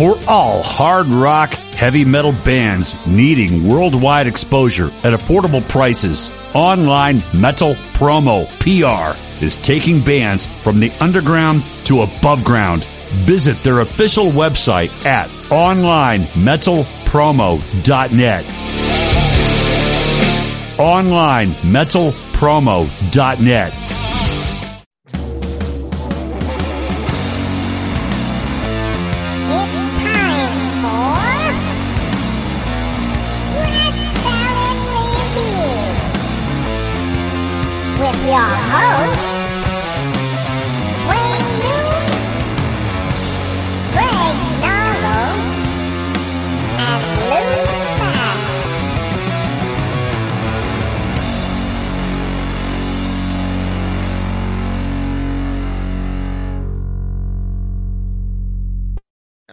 For all hard rock, heavy metal bands needing worldwide exposure at affordable prices, Online Metal Promo PR is taking bands from the underground to above ground. Visit their official website at onlinemetalpromo.net. onlinemetalpromo.net. It's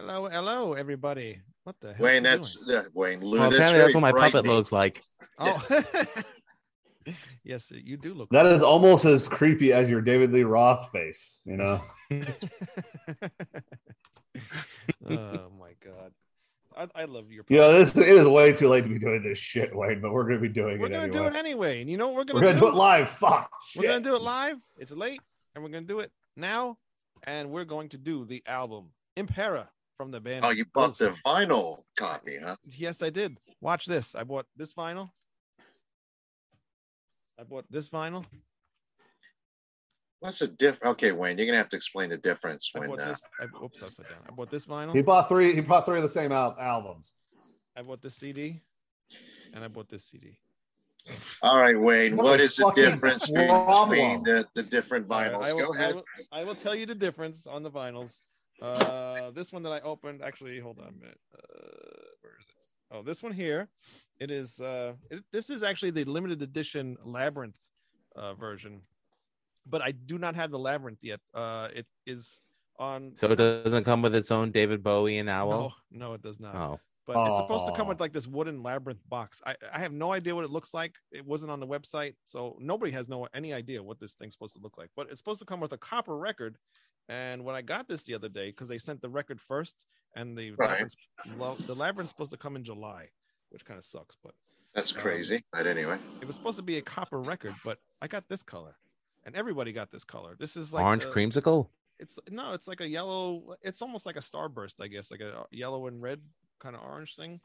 Hello, hello, everybody. What the hell? Wayne, are you that's doing? uh, Wayne. Lou, Well, that's apparently that's what my puppet looks like. Oh, yes, you do look. That is almost as creepy as your David Lee Roth face, you know. oh my god, I, I love your. You know, this it is way too late to be doing this shit, Wayne, but we're gonna be doing it anyway. We're gonna anyway. do it anyway, and you know what we're gonna, we're gonna do it live. Fuck. We're shit. gonna do it live. It's late, and we're gonna do it now, and we're going to do the album Impera from the band. Oh, you bought Ghost. the vinyl copy, huh? Yes, I did. Watch this. I bought this vinyl. I bought this vinyl. What's the diff? Okay, Wayne, you're gonna have to explain the difference I when. bought Uh, this. I, oops, upside down. I bought this vinyl. He bought three. He bought three of the same al- albums. I bought this CD, and I bought this CD. all right, Wayne, What what a is the fucking difference between the, the different All right, vinyls? I will, Go I ahead. will- I will tell you the difference on the vinyls. Uh, this one that I opened, actually, hold on a minute. Uh, where is it? Oh, this one here. It is. Uh, it, this is actually the limited edition Labyrinth uh, version, but I do not have the Labyrinth yet. Uh, it is on. So it doesn't come with its own David Bowie and Owl. no, it does not. Oh, but it's supposed to come with like this wooden labyrinth box. I, I have no idea what it looks like. It wasn't on the website, so nobody has no any idea what this thing's supposed to look like. But it's supposed to come with a copper record. And when I got this the other day, because they sent the record first, and the Right. labyrinth, lo- the labyrinth's supposed to come in July, which kind of sucks. But That's um, crazy. But anyway, it was supposed to be a copper record, but I got this color, and everybody got this color. This is like orange the- creamsicle. It's no, it's like a yellow. It's almost like a starburst, I guess, like a uh, yellow and red kind of orange thing.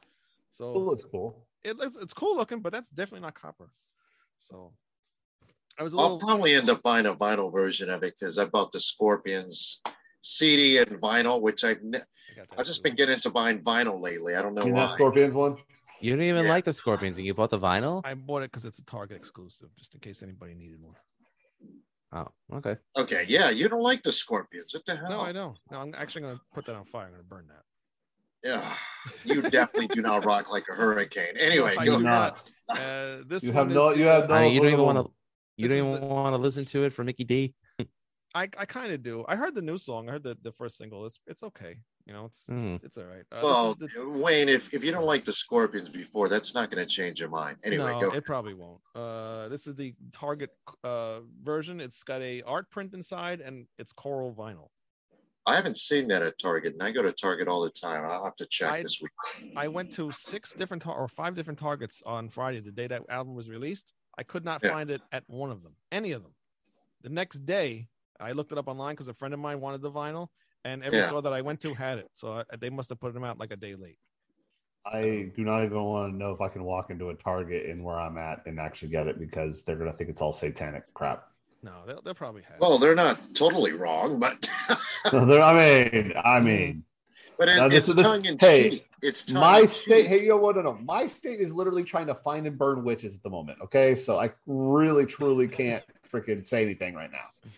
So It looks cool. it looks it's cool looking, but that's definitely not copper. So I was a I'll probably end up buying a vinyl version of it because I bought the Scorpions CD and vinyl, which I've ne- I got that I've just too. been getting into buying vinyl lately. I don't know You why. that Scorpions one? You don't even Yeah. like the Scorpions, and you bought the vinyl. I bought it because it's a Target exclusive, just in case anybody needed one. Oh, okay. Okay, yeah, you don't like the Scorpions. What the hell? No, I don't. No, I'm actually gonna put that on fire. I'm gonna burn that. Yeah, you definitely do not rock like a hurricane. Anyway, I go do not. Uh, this You one have no. You have no. I mean, you don't even want to. You This don't even the- want to listen to it for Mickey D. I, I kind of do. I heard the new song. I heard the, the first single. It's it's okay. You know, it's Hmm. it's all right. Uh, well, the- Wayne, if, if you don't like the Scorpions before, that's not going to change your mind. Anyway, no, go. it probably won't. Uh, this is the Target uh version. It's got a art print inside, and it's coral vinyl. I haven't seen that at Target, and I go to Target all the time. I'll have to check I- this week. I went to six different tar- or five different Targets on Friday, the day that album was released. I could not Yeah. find it at one of them, any of them. The next day, I looked it up online because a friend of mine wanted the vinyl, and every Yeah. store that I went to had it. So I, they must have put them out like a day late. I do not even want to know if I can walk into a Target in where I'm at and actually get it because they're gonna think it's all satanic crap. No, they'll, they'll probably have. it. Well, they're not totally wrong, but They're- I mean, I mean, but it, this it's is- this- tongue in hey, cheek. It's tongue my state. cheek. Hey, yo, what? No, no, my state is literally trying to find and burn witches at the moment. Okay, so I really, truly can't freaking say anything right now.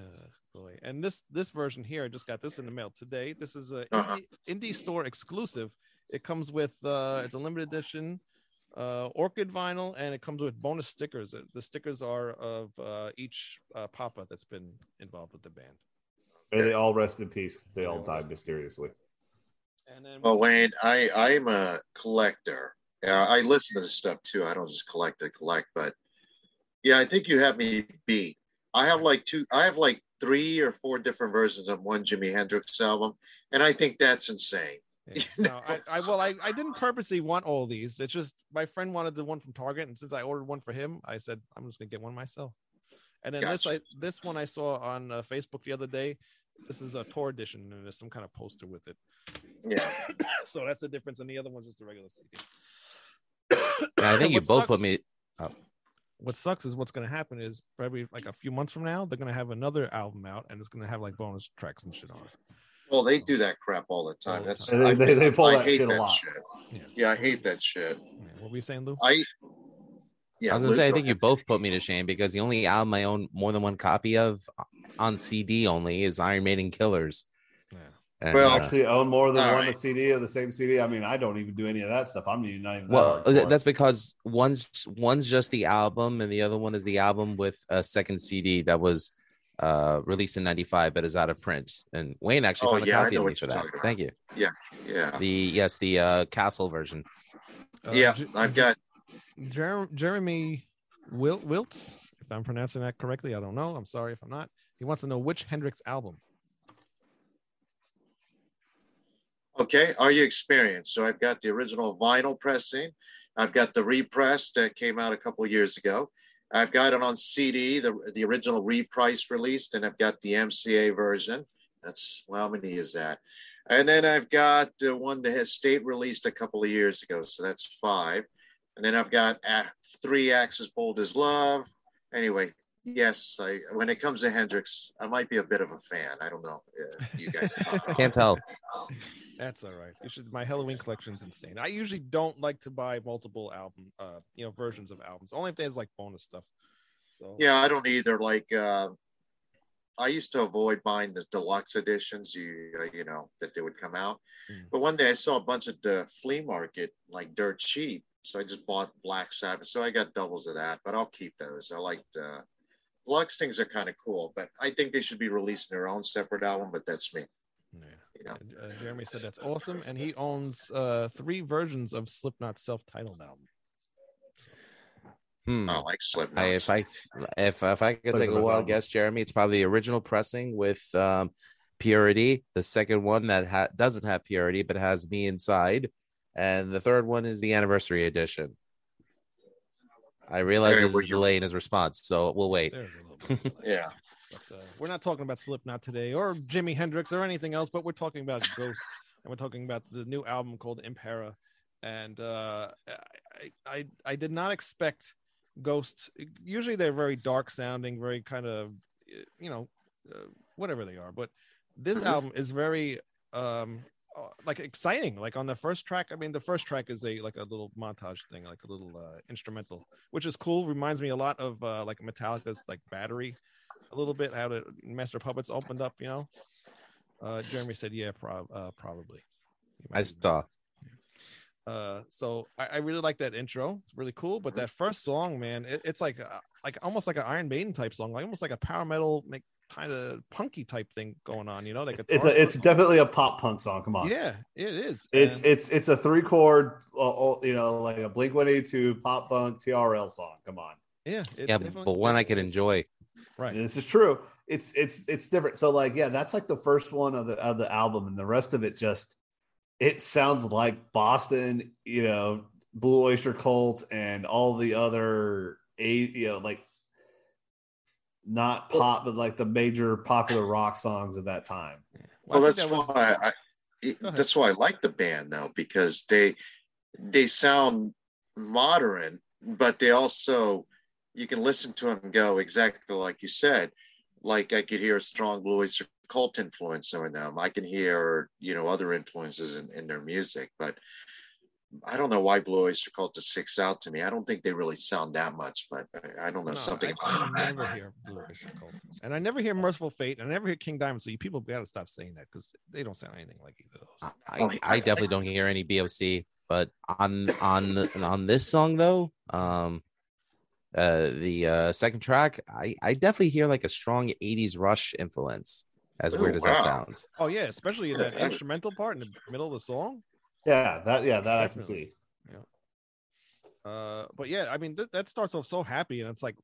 Boy, and this this version here, I just got this in the mail today. This is a Uh-huh. indie, indie store exclusive. It comes with uh, it's a limited edition uh, orchid vinyl, and it comes with bonus stickers. Uh, The stickers are of uh, each uh, papa that's been involved with the band. May they all rest in peace because they all died mysteriously. And then Well, Wayne, I I'm a collector. Yeah, I listen to this stuff too. I don't just collect to collect, but yeah, I think you have me beat. I have like two. I have like three or four different versions of one Jimi Hendrix album, and I think that's insane. Yeah. No, I, I well, I, I didn't purposely want all these. It's just my friend wanted the one from Target, and since I ordered one for him, I said I'm just gonna get one myself. And then this I this one I saw on uh, Facebook the other day. This is a tour edition, and there's some kind of poster with it. Yeah, so that's the difference, and the other one's just a regular CD. I think you both sucks- put me. up. What sucks is what's gonna happen is probably like a few months from now they're gonna have another album out, and it's gonna have like bonus tracks and shit on it. well, they do that crap all the time. All the That's time. They- I, they- they pull I that hate shit a that lot. shit. Yeah. Yeah, I hate that shit. Yeah. What were you saying, Lou? I yeah. I was gonna Luke, say, I think you both put me to shame because the only album I own more than one copy of on CD only is Iron Maiden Killers. Yeah. And, Well, uh, Actually, own more than one right. CD of the same CD. I mean, I don't even do any of that stuff. I'm even not even. well, hardcore. that's because one's one's just the album, and the other one is the album with a second CD that was uh released in '95 but is out of print. And Wayne actually Oh, found a yeah, I copy know of me for that. Thank you. Yeah, yeah The yes, the uh Castle version. Uh, yeah. J- I've got Jer- Jeremy Wil- Wiltz, if I'm pronouncing that correctly, I don't know. I'm sorry if I'm not. He wants to know which Hendrix album. Okay, are you experienced? So I've got the original vinyl pressing. I've got the repress that came out a couple years ago. I've got it on CD, the the original reprice released, and I've got the MCA version. That's well, how many is that? And then I've got uh, one that has state released a couple of years ago, so that's five. And then I've got uh, three Axis Bold as Love. Anyway, yes, I when it comes to Hendrix, I might be a bit of a fan. I don't know. Uh, you guys Can't tell. That's all right. You should. My Halloween collection's insane. I usually don't like to buy multiple album, uh, you know, versions of albums. Only if there's like bonus stuff. So Yeah, I don't either. Like, uh, I used to avoid buying the deluxe editions, you uh, you know, that they would come out. Mm. But one day I saw a bunch at the flea market, like dirt cheap. So I just bought Black Sabbath. So I got doubles of that, but I'll keep those. I liked uh, deluxe things are kind of cool, but I think they should be releasing their own separate album. But that's me. yeah. You know. Uh, Jeremy said that's awesome, and he owns uh, three versions of Slipknot's self-titled album. Hmm. I like Slipknot. I, if I if if I could Like take a wild album. guess, Jeremy, it's probably the original pressing with um, Purity. The second one that ha- doesn't have Purity but has me inside, and the third one is the anniversary edition. I realize Hey, there's a you- delay in his response, so we'll wait. There's a little bit. of delay. yeah. But, uh, we're not talking about Slipknot today or Jimi Hendrix or anything else, but we're talking about Ghost and we're talking about the new album called Impera. And uh, I, I, I did not expect Ghost. Usually they're very dark sounding, very kind of, you know, uh, whatever they are. But this Mhm. album is very um like exciting like on the first track i mean the first track is a like a little montage thing like a little uh instrumental which is cool reminds me a lot of uh like metallica's like battery a little bit how the master puppets opened up you know? Uh jeremy said yeah prob- uh, probably. I saw. uh so I, I really like that intro it's really cool but that first song man it, it's like uh, like almost like an iron maiden type song like almost like a power metal like kind of punky type thing going on you know like it's a, it's definitely a pop punk song. Come on. yeah it is It's And- it's it's a three chord, uh, uh, you know, like a Blink One Eighty Two pop punk TRL song. Come on, yeah it Yeah, but one I could enjoy. right this is true. It's it's it's different. So like, yeah, that's like the first one of the of the album, and the rest of it just it sounds like Boston, you know, Blue Oyster Cult, and all the other eight, you know, like not pop, but like the major popular rock songs of that time. Well, I that's that was- why I, I that's why I like the band now because they they sound modern, but they also you can listen to them and go exactly like you said. Like I could hear a strong Blue Oyster Cult influence in them. I can hear you know other influences in, in their music, but I don't know why Blue Oyster Cult just sticks out to me. I don't think they really sound that much, but I, I don't know No, something I, about I it. never hear Blue Oyster Cult, and I never hear Mercyful Fate, and I never hear King Diamond. So you people got to stop saying that because they don't sound anything like either of those. I, I I- definitely don't hear any BOC, but on on the, on this song though, um, uh, the uh, second track, I I definitely hear like a strong '80s Rush influence. As Oh, weird as that sounds. Oh yeah, especially in that instrumental part in the middle of the song. Yeah, that yeah, that I can Definitely. see. Uh, but yeah, I mean th- that starts off so happy, and it's like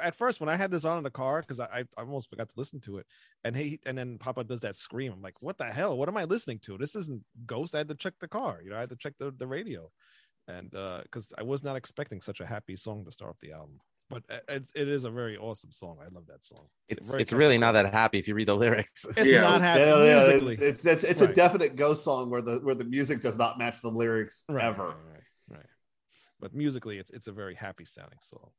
at first when I had this on in the car because I, I almost forgot to listen to it, and he and then Papa does that scream. I'm like, what the hell? What am I listening to? This isn't Ghost. I had to check the car. You know, I had to check the the radio, and uh, because I was not expecting such a happy song to start off the album. But uh, it's it is a very awesome song. I love that song. It's Very it's really not that happy if you read the lyrics. It's Yeah. not happy Yeah, yeah, musically. it- it's it's it's a definite ghost song where the where the music does not match the lyrics right, ever. Right, right, right. But musically, it's it's a very happy sounding song.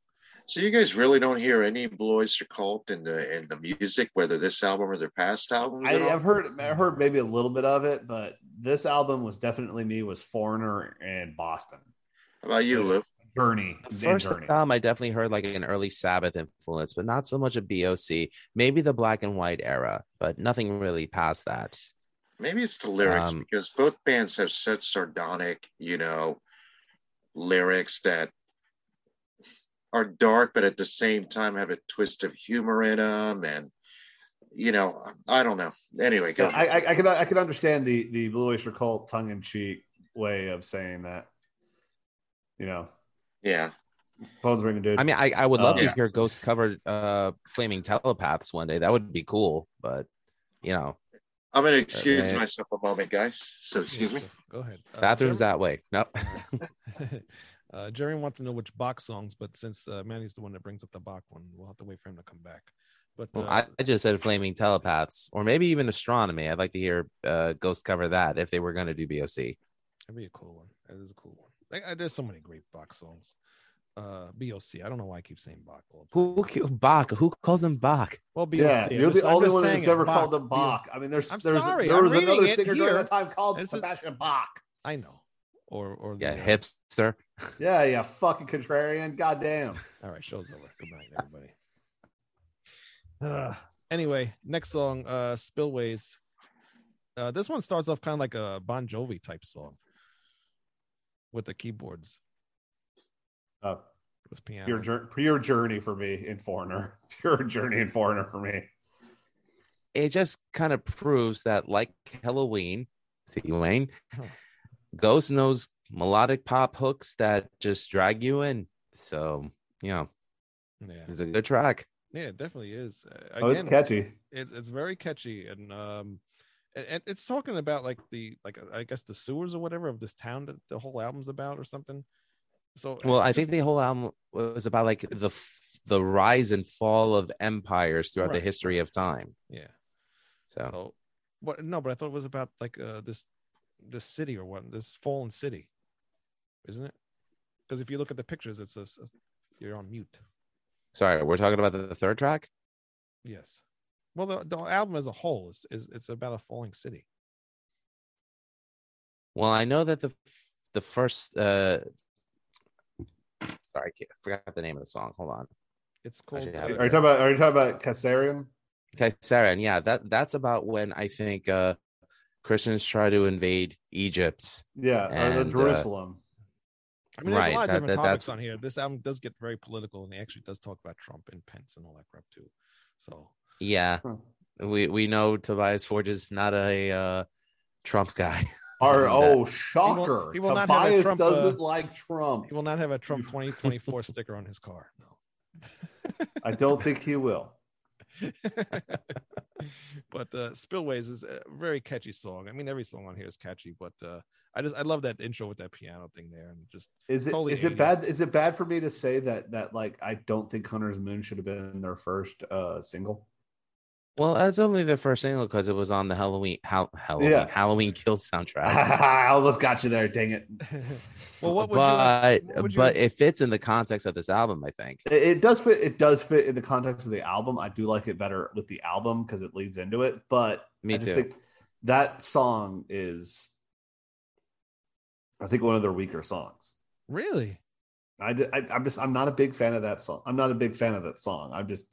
So you guys really don't hear any Blue Oyster Cult in the in the music, whether this album or their past albums. I, have heard I heard maybe a little bit of it, but this album was definitely me was Foreigner and Boston How about you, Lou? Journey. First Journey. album, I definitely heard like an early Sabbath influence, but not so much a BOC. Maybe the black and white era, but nothing really past that. Maybe it's the lyrics Um, because both bands have such sardonic, you know, lyrics that are dark, but at the same time have a twist of humor in them, and you know, I don't know. Anyway, go. Yeah, I, I, I can I can understand the the Blue Oyster Cult tongue in cheek way of saying that. You know, yeah, phones ringing, dude. I mean, I, I would love Uh, to Yeah. hear Ghost cover uh, Flaming Telepaths one day. That would be cool, but you know, I'm gonna excuse man. myself a moment, guys. So excuse Yeah, me. Go ahead. Uh, bathrooms Jeremy- that way. Nope. uh, Jerry wants to know which Bach songs, but since uh, Manny's the one that brings up the Bach one, we'll have to wait for him to come back. But uh, Well, I, I just said Flaming Telepaths, or maybe even Astronomy. I'd like to hear uh, Ghost cover that if they were going to do BOC. that'd be a cool one. That is a cool one. Like, there's so many great Bach songs. Uh, BOC. I don't know why I keep saying Bach. All the time. Who, who Bach? Who calls him Bach? Well, BOC. yeah, I'm you're the I'm only one saying that's ever Bach, called him BOC. Bach. I mean, there's I'm there's sorry, there I'm was another it singer during that time called This is- Sebastian Bach. I know. Or or Yeah, the, uh, hipster. Yeah, yeah, fucking contrarian. Goddamn. All right, show's over. Good night, everybody. Uh, anyway, next song, uh, Spillways. Uh, this one starts off kind of like a Bon Jovi type song with the keyboards. Uh, It was piano. pure, pure journey for me in Foreigner. Pure journey in Foreigner for me. It just kind of proves that, like Halloween, see Wayne, Huh. Ghost knows melodic pop hooks that just drag you in. So, you know, yeah, it's a good track. yeah, it definitely is. Uh, Oh, it's catchy. it's it's very catchy and um and, it's talking about like the like i guess the sewers or whatever of this town that the whole album's about or something. So Well, it's I think the whole album was about like the the rise and fall of empires throughout the history of time. yeah. So, so what no but i thought it was about like uh this this city or what this fallen city isn't it? Because if you look at the pictures it's a, a- you're on mute. Sorry, we're talking about the third track. yes well the, the album as a whole is, is it's about a falling city Well, I know that the the first uh sorry, I forgot the name of the song. Hold on. it's called Actually, I uh, have it Are you talking about? Are you talking about Kaisarion? Okay, yeah, that that's about when I think uh Christians try to invade Egypt. Yeah, or the And, uh, Jerusalem. I mean, there's Right, a lot of that- different that- topics that's- on here. This album does get very political, and he actually does talk about Trump and Pence and all that crap too. So Yeah, Huh. we we know Tobias Forge is not a uh Trump guy. Or that- oh, shocker! he will not have a Tobias Trump, uh, doesn't like Trump. he will not have a Trump 2024 sticker on his car. No. I don't think he will. but uh, Spillways is a very catchy song. I mean, every song on here is catchy, but uh, I just I love that intro with that piano thing there, and just Is it is Totally it 80s. bad? Is it bad for me to say that that like I don't think Hunter's Moon should have been their first uh single? Well, that's only the first single because it was on the Halloween Hal- Halloween Yeah. Halloween Kills soundtrack. I almost got you there. Dang it! well, what would but you? What would you but it fits in the context of this album, I think. It, it does fit. It does fit in the context of the album. I do like it better with the album because it leads into it. But Me I just too. think that song is I think one of their weaker songs. Really? I, I I'm just I'm not a big fan of that song. I'm not a big fan of that song. I'm just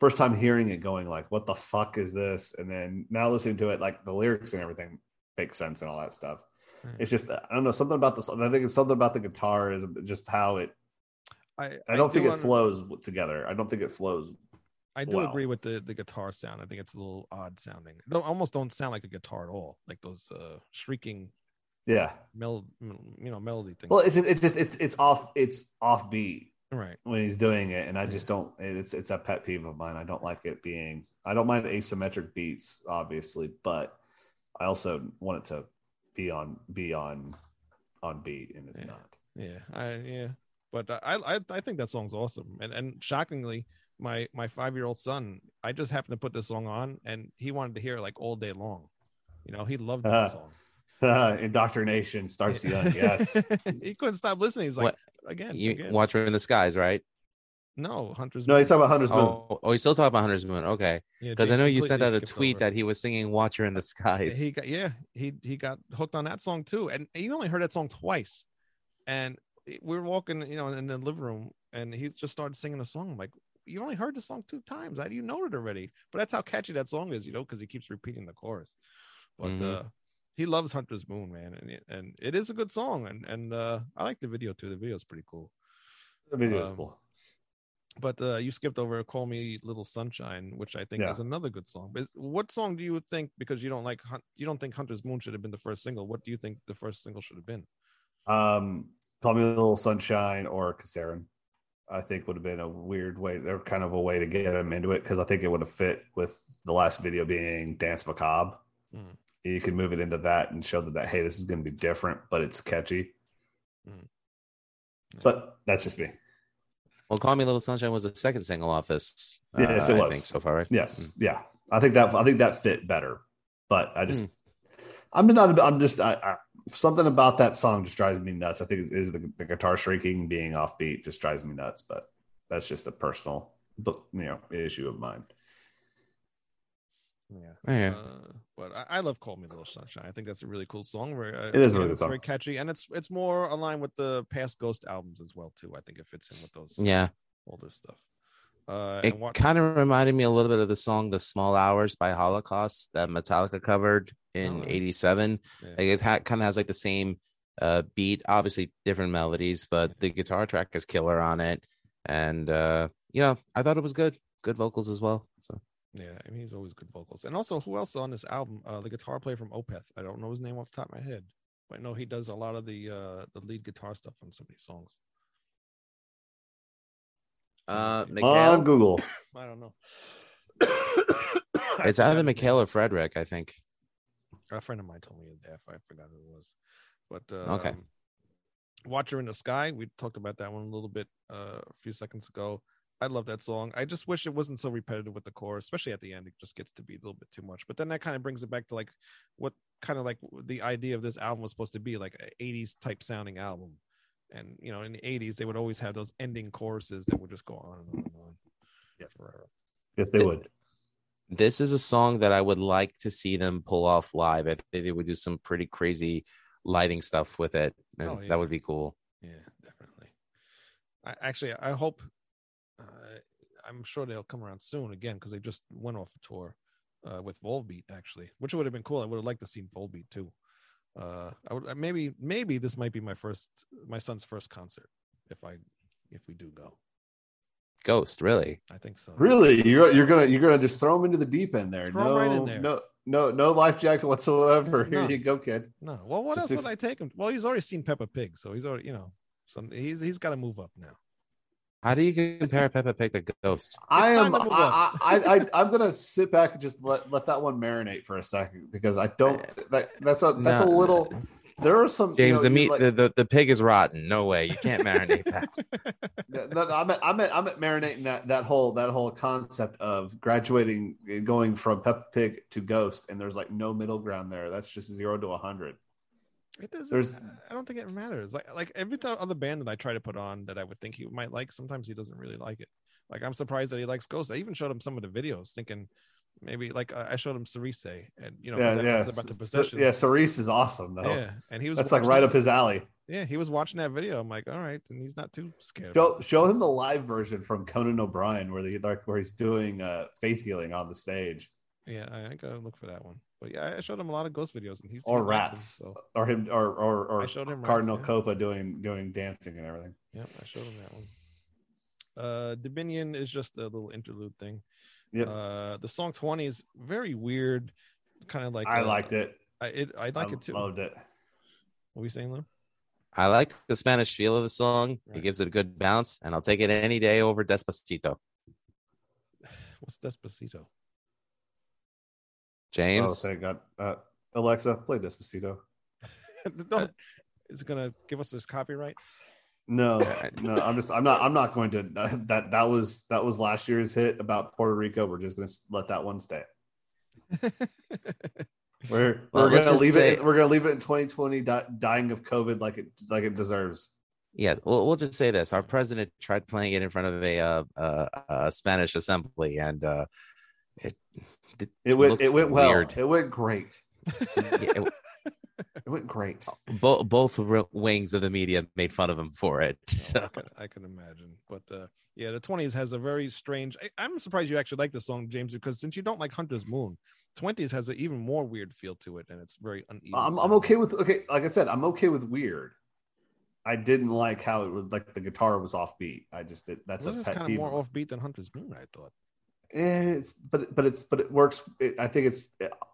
first time hearing it going like what the fuck is this? And then now listening to it like the lyrics and everything makes sense and all that stuff. Hmm. It's just I don't know something about the. I think it's something about the guitar is just how it I I don't think do it under- flows together. I don't think it flows. I do well. agree with the the guitar sound. I think it's a little odd sounding. They almost don't sound like a guitar at all. Like those uh shrieking Yeah. mel you know melody things. Well, it's it's just it's it's off it's offbeat right. when he's doing it, and I just don't. It's it's a pet peeve of mine. I don't like it being. I don't mind asymmetric beats, obviously, but I also want it to be on be on on beat, and it's Yeah. not. Yeah, I yeah, but I I I think that song's awesome, and and shockingly, my my five year old son, I just happened to put this song on, and he wanted to hear it like all day long. You know, he loved that Uh, song. Indoctrination starts young. Yes. he couldn't stop listening. He's like, What? again, You again. Watcher in the Skies, right? No, Hunter's. no, he's talking about Hunter's Moon. Oh, oh, he's still talking about Hunter's Moon. Okay, Yeah, because I know you sent out a tweet over that he was singing "Watcher in the Skies." he got yeah he he got hooked on that song too and he only heard that song twice and we were walking you know in the living room and he just started singing the song I'm like you only heard the song two times how do you know it already but that's how catchy that song is you know because he keeps repeating the chorus but Mhm. uh he loves hunter's moon man and it, and it is a good song and and uh i like the video too the video is pretty cool The video is um, cool. but uh, you skipped over "Call Me Little Sunshine," which I think Yeah. is another good song. But what song do you think? Because you don't like you don't think "Hunter's Moon" should have been the first single. What do you think the first single should have been? Um, Call Me Little Sunshine or Kaisarion, I think would have been a weird way. They're kind of a way to get him into it because I think it would have fit with the last video being Dance Macabre. Mm. You can move it into that and show that, that hey, this is going to be different, but it's catchy. Mm. But that's just me. well, "Call Me Little Sunshine" was the second single off this. Yes, uh, it I was. think so far, right? Yes, Mm. yeah. I think that I think that fit better. But I just, I'm not. I'm just. I, I, something about that song just drives me nuts. I think it is the, the guitar shrieking being offbeat just drives me nuts. But that's just a personal, you know, issue of mine. Yeah. Yeah. Uh, but I, I love "Call Me Little Sunshine." I think that's a really cool song. Very, uh, It is a really it's very catchy, and it's it's more aligned with the past Ghost albums as well too. I think it fits in with those Yeah, older stuff. Uh, it and what, kind of reminded me a little bit of the song "The Small Hours" by Holocaust that Metallica covered in Oh. '87. yeah. Like it ha- kind of has like the same uh, beat, obviously different melodies, but the guitar track is killer on it. And uh, you know, I thought it was good, good vocals as well. So Yeah, I mean he's always good vocals. And also, who else on this album? Uh, the guitar player from Opeth. I don't know his name off the top of my head, but I know he does a lot of the uh the lead guitar stuff on some of these songs. uh, On Mikhail, Google, I don't know. it's either Mikhail or Frederick, I think. A friend of mine told me that. I forgot who it was. But uh, Okay. Watcher in the Sky. We talked about that one a little bit uh, a few seconds ago. I love that song. I just wish it wasn't so repetitive with the chorus, especially at the end. It just gets to be a little bit too much. But then that kind of brings it back to like what kind of like the idea of this album was supposed to be like a 80s type sounding album. And you know, in the 80s, they would always have those ending choruses that would just go on and on and on. Yeah. forever. yes, they would. This is a song that I would like to see them pull off live. I think they would do some pretty crazy lighting stuff with it, oh, and Oh, yeah. that would be cool. Yeah, definitely. I actually I hope I'm sure they'll come around soon again because they just went off a tour uh, with Volbeat actually, which would have been cool. I would have liked to see Volbeat too. Uh, I would maybe maybe this might be my first my son's first concert if I if we do go. Ghost, really? I think so. Really, you're you're gonna you're gonna just throw him into the deep end there. Throw him no, right in there. no, no, no life jacket whatsoever. Here No. you go, kid. No, well, what Just else ex- would I take him? Well, he's already seen Peppa Pig, so he's already you know, some he's he's got to move up now. How do you compare Peppa Pig to Ghost? I am. time to move I, I, I, I'm gonna sit back and just let, let that one marinate for a second because I don't. That, that's a that's a little. There are some you James, know, the meat, like- the, the the pig is rotten. No way, you can't marinate that. No, no, I'm at, I'm at, I'm at marinating that that whole that whole concept of graduating, going from Peppa Pig to Ghost, and there's like no middle ground there. That's just zero to a hundred. It doesn't. There's- I don't think it matters. Like like every time other band that I try to put on that I would think he might like, sometimes he doesn't really like it. Like I'm surprised that he likes Ghost. I even showed him some of the videos, thinking maybe like I showed him Cirice, and you know, yeah, yeah, about the possession. yeah. Cirice is awesome though. yeah, and he was That's like right up his alley. Yeah, he was watching that video. I'm like, all right, and he's not too scared. Show show him the live version from Conan O'Brien where the like where he's doing uh faith healing on the stage. Yeah, I, I gotta look for that one. But yeah, I showed him a lot of ghost videos, and he's Or he liked them, rats. so Or him or or, I or showed him Cardinal rats, yeah. Copia doing doing dancing and everything. Yep, I showed him that one. Uh, Dominion is just a little interlude thing. Yeah, Uh, the song 20 is very weird, kind of like I uh, liked it. I it I like I it too. I loved it. What were you saying, Lou? I like the Spanish feel of the song. Right. It gives it a good bounce, and I'll take it any day over Despacito. What's Despacito? James, Oh, thank God. Uh, Alexa, play Despacito. Don't, is it gonna give us this copyright? No, no, I'm just I'm not I'm not going to that that was that was last year's hit about Puerto Rico. We're just gonna let that one stay. We're Well, we're let's gonna leave say- it we're gonna leave it in 2020 di- dying of COVID like it like it deserves. yes, we'll, we'll just say this: our president tried playing it in front of a uh, uh, uh, Spanish assembly, and uh, it it, It went it went well. weird. It went great. Yeah, it- It went great. bo- both re- wings of the media made fun of him for it. No, I, can, I can imagine. But uh, yeah, the 20s has a very strange. I, I'm surprised you actually like the song, James, because since you don't like Hunter's Moon, 20s has an even more weird feel to it, and it's very uneven. I'm I'm okay with okay. Like I said, I'm okay with weird. I didn't like how it was like the guitar was offbeat. I just did, that's This a is pet kind of peeve more offbeat than Hunter's Moon, I thought. Eh, it's but but it's but it works. It, I think it's.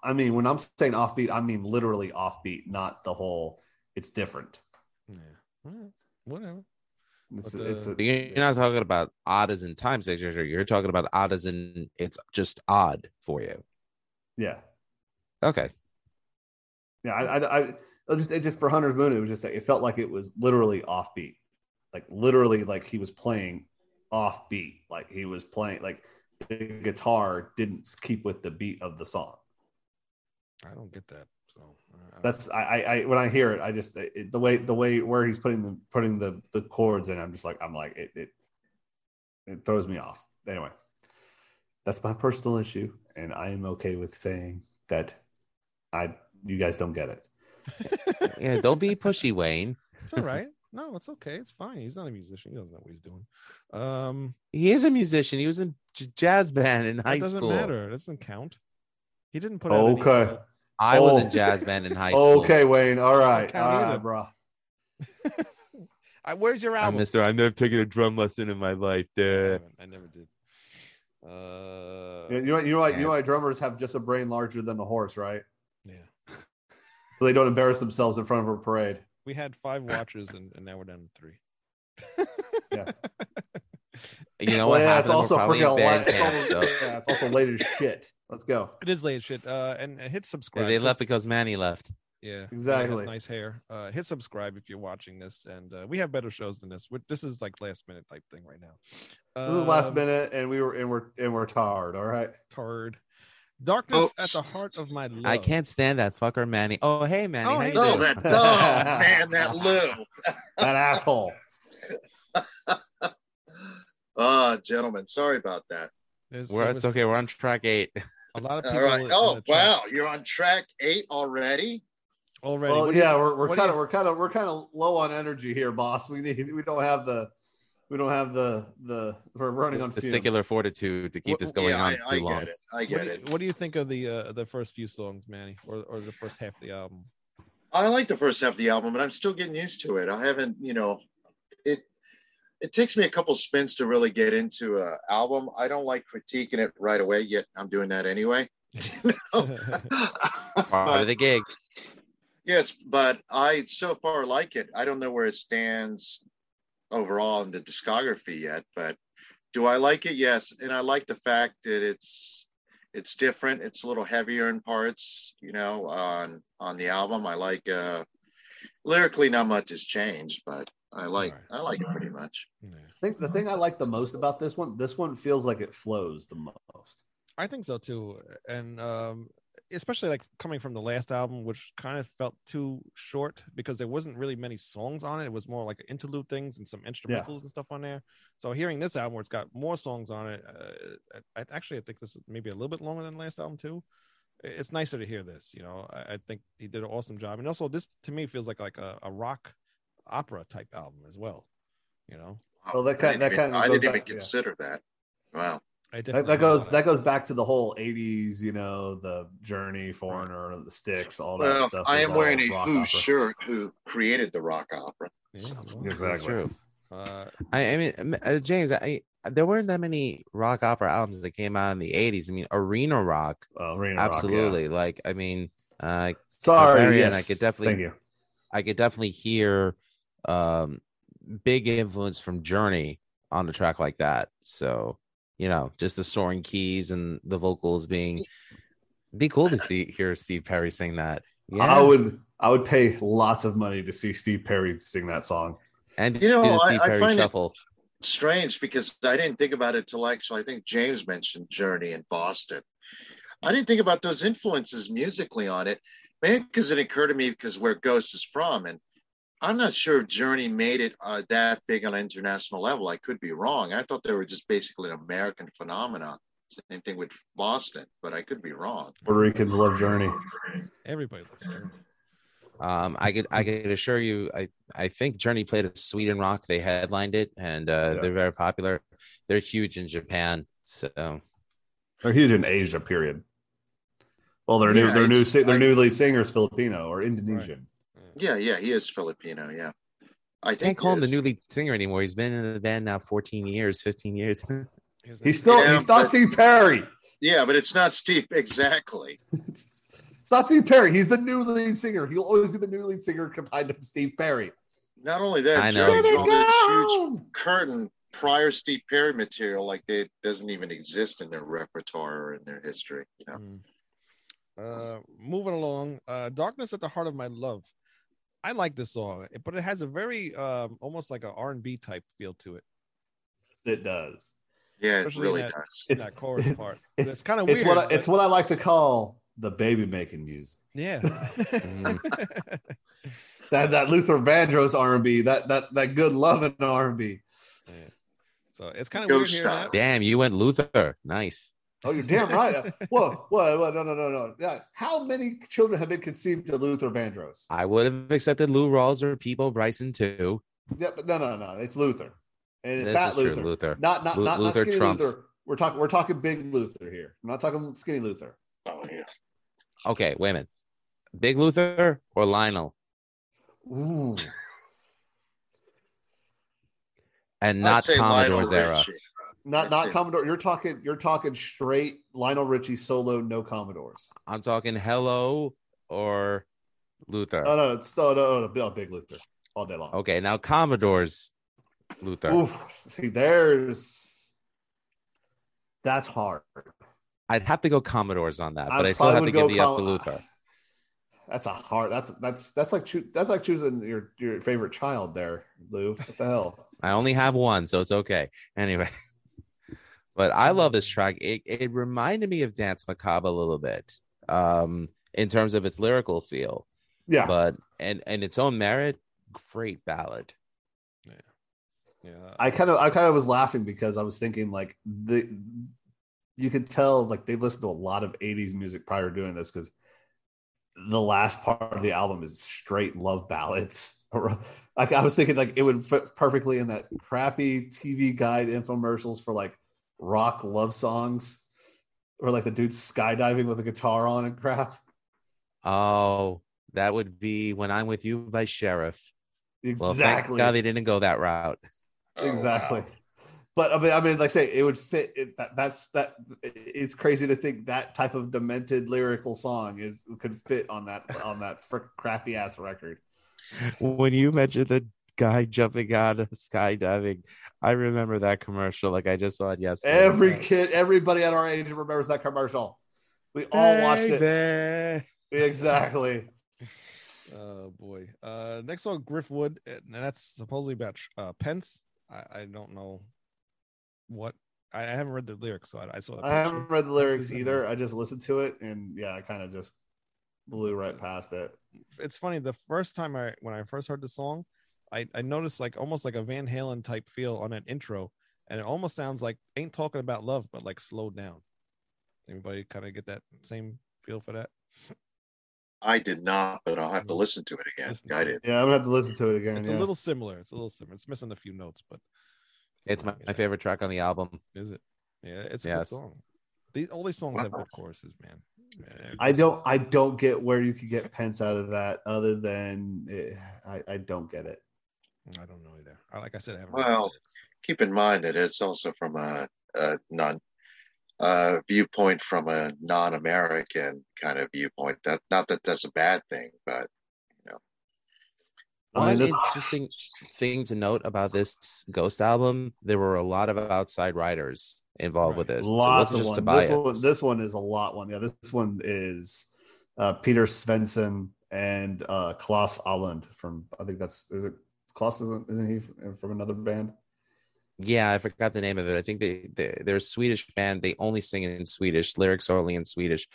I mean, when I'm saying offbeat, I mean literally offbeat, not the whole. It's different. Yeah, All right. whatever. It's But, a, it's uh, a, you're not talking about odd as in time signature. You're talking about odd as in it's just odd for you. yeah Okay. yeah. I I, I it just it just for Hunter's Moon, it was just it felt like it was literally offbeat, like literally like he was playing offbeat, like he was playing like the guitar didn't keep with the beat of the song. I don't get that. So I That's. I, I, I when I hear it, I just it, the way the way where he's putting the putting the the chords in, I'm just like I'm like it it it throws me off. Anyway, that's my personal issue, and I am okay with saying that I you guys don't get it. Yeah, don't be pushy, Wayne. it's all right. No, it's okay. It's fine. He's not a musician. He doesn't know what he's doing. Um, He is a musician. He was in j- jazz band in high school. that doesn't school. matter. It doesn't count. He didn't put out any, Okay. I was Oh. in jazz band in high school. Okay, Wayne. All right, count all either. bro. I, where's your I'm album? Mister. I've never taken a drum lesson in my life. I, Duh. I never did. Uh, You know, you know what? You know why drummers have just a brain larger than a horse, right? yeah. So they don't embarrass themselves in front of a parade. We had five watches, and, and now we're down to three. Yeah. You know Well, what? yeah, it's also were probably in freaking band late. It's camp, also, so yeah, it's also late as shit. Let's go. It is late as shit. Uh, and, and hit subscribe. they left because Manny left. Yeah, Exactly. Has nice hair. Uh, hit subscribe if you're watching this, and uh, we have better shows than this. we this is like last minute type thing right now. This was last Um, minute, and we were and we're and we're tired. All right. Turd. Darkness Oh, at the heart of my love. I can't stand that fucker, Manny. Oh, hey, Manny. Oh, hey, you No, that oh man, that Lou. That asshole. Oh, gentlemen, sorry about that. There's- We're, it's was okay. We're on track eight. A lot of people. right. in Oh wow, you're on track eight already. Already. Well, What do you- yeah, we're we're kind of you- we're kind of we're kind of low on energy here, boss. We need we don't have the we don't have the the we're running on fumes. Testicular fortitude to keep What- this going yeah, on I, too I long. get it. I what, get do you, it. what do you think of the uh, the first few songs, Manny, or or the first half of the album? I like the first half of the album, but I'm still getting used to it. I haven't, you know, it it takes me a couple spins to really get into a album. I don't like critiquing it right away, yet I'm doing that anyway. Part of the gig. Yes, but I so far like it. I don't know where it stands overall in the discography yet, but do I like it? Yes, and I like the fact that it's it's different. It's a little heavier in parts, you know, on on the album. I like uh lyrically not much has changed, but I like Right. I like it pretty much. Yeah. I think the thing I like the most about this one, this one feels like it flows the most. I think so too. And um, especially like coming from the last album, which kind of felt too short because there wasn't really many songs on it. It was more like interlude things and some instrumentals and stuff on there. So hearing this album where it's got more songs on it, uh, I, I actually I think this is maybe a little bit longer than the last album too. It's nicer to hear this, you know. I, I think he did an awesome job, and also this to me feels like like a, a rock opera type album as well. You know, Well, that I kind- didn't that even- kind of I didn't even back- yeah. consider that. Wow. I That, that goes know that goes back to the whole '80s, you know, the Journey, Foreigner, the Styx, all that Well, stuff. i am wearing a Who opera. shirt who created the rock opera. Yeah, well, That's Exactly. true. uh, I, I mean, uh, James, I there weren't that many rock opera albums that came out in the '80s. I mean, arena rock, Uh, Arena Rock, yeah. absolutely. Like, I mean, uh, Sorry, Kaisarion, yes. I could definitely- Thank you. I could definitely hear um big influence from Journey on a track like that. So, you know, just the soaring keys and the vocals being be cool to see hear Steve Perry sing that. Yeah. I would I would pay lots of money to see Steve Perry sing that song. and You know, do I- Steve I Perry find it- Strange because I didn't think about it till actually I think James mentioned Journey in Boston. I didn't think about those influences musically on it, man, because it occurred to me because where Ghost is from, and I'm not sure if Journey made it uh, that big on an international level. I could be wrong. I thought they were just basically an American phenomenon. Same thing with Boston, but I could be wrong. Puerto Ricans love Journey. everybody loves Journey. Um, I could I could assure you, I I think Journey played at Sweden Rock. They headlined it, and uh, Yeah. they're very popular. They're huge in Japan. So They're huge in Asia. Period. Well, their new Yeah, their new it's- si- their I- new lead singer is Filipino or Indonesian. Yeah, yeah, he is Filipino. Yeah, I can't call him the is. new lead singer anymore. He's been in the band now 14 years, 15 years. He's still Yeah, he's not but- Steve Perry. Yeah, but it's not Steve exactly. It's, it's not Steve Perry. He's the new lead singer. He'll always be the new lead singer combined to Steve Perry. Not only that, I know. Journey There drew this huge curtain prior Steve Perry material like it doesn't even exist in their repertoire or in their history. You know, Mm. Uh, moving along, uh, "Darkness at the Heart of My Love." I like this song, but it has a very um, almost like a R and B type feel to it. It does. yeah, it really in that- does. In that chorus part, It's, it's, kind of it's weird. what I, it's what I like to call the baby making music. yeah. That that Luther Vandross R and B. That that that good loving R and B. So it's kind of Ghost weird hearing Damn, you went Luther. Nice. Oh, you're damn right. Uh, whoa, whoa, whoa, no, no, no, no. Yeah. How many children have been conceived to Luther Vandross? I would have accepted Lou Rawls or Peabo Bryson too. Yeah, but no, no, no. It's Luther, and it's This fat is true, Luther. Luther. Not not Lu- not, Luther not skinny trumps. Luther. We're talking we're talking big Luther here. I'm not talking skinny Luther. Oh, yeah. Okay, wait a minute. Big Luther or Lionel? Ooh. And not say Lionel Commodore's era. Richie. Not That's not it. Commodore. You're talking you're talking straight Lionel Richie solo, no Commodores. I'm talking Hello or Luther. No, no, it's oh, no, oh, no, no, no, big Luther all day long. Okay, now Commodore's Luther. Oof. See, there's that's hard. I'd have to go Commodores on that, but I still have to give go the up to Luther. That's a hard. That's that's that's like choo- that's like choosing your your favorite child there, Lou. What the hell? I only have one, so it's okay. Anyway, but I love this track. It, it reminded me of Dance Macabre a little bit, um, in terms of its lyrical feel, Yeah, but and and its own merit, great ballad. Yeah. Yeah. I kind of I kind of was laughing because I was thinking like the you could tell like they listened to a lot of 80s music prior to doing this because the last part of the album is straight love ballads. like I was thinking like it would fit perfectly in that crappy TV guide infomercials for like rock love songs or like the dude skydiving with a guitar on and crap. Oh, that would be when I'm with you by Sheriff. Well, thank Exactly. God they didn't go that route. Oh, exactly. wow. But I mean, I mean, like I say, it would fit. It, that, that's that. It's crazy to think that type of demented lyrical song is could fit on that on that fr- crappy ass record. When you mentioned the guy jumping out of skydiving, I remember that commercial like I just saw it yesterday. Every kid, everybody at our age remembers that commercial. We all watched it. Baby. Exactly. Oh boy. Uh, next one, Griftwood, and that's supposedly about uh, Pence. I, I don't know what I, I haven't read the lyrics, so I, I saw. I haven't read the lyrics That's either. I just listened to it, and yeah, I kind of just blew right past it. It's funny. The first time I when I first heard the song, I I noticed like almost like a Van Halen type feel on that intro, and it almost sounds like ain't talking about love, but like slowed down. Anybody kind of get that same feel for that? I did not, but I'll have to mm. listen to it again. Listen I did. Yeah, I'm gonna have to listen to it again. It's yeah. a little similar. It's a little similar. It's missing a few notes, but It's my, my favorite track on the album. Is it? Yeah, it's a Yes. good song. These all these songs have good choruses, man. Yeah, I don't. I don't get where you could get Pence out of that, other than it, I. I don't get it. I don't know either. I, like I said, I haven't. Well, lyrics. Keep in mind that it's also from a, a non uh, viewpoint from a non-American kind of viewpoint. That not that that's a bad thing, but you know. One mean, interesting thing to note about this Ghost album, there were a lot of outside writers involved with Right. this. So it lots wasn't of just one. This one. This one is a lot one. Yeah, this one is uh, Peter Svensson and uh, Klaus Åhlund from. I think that's is it. Klaus isn't, isn't he from another band? Yeah, I forgot the name of it. I think they, they they're a Swedish band. They only sing in Swedish, lyrics are only in Swedish.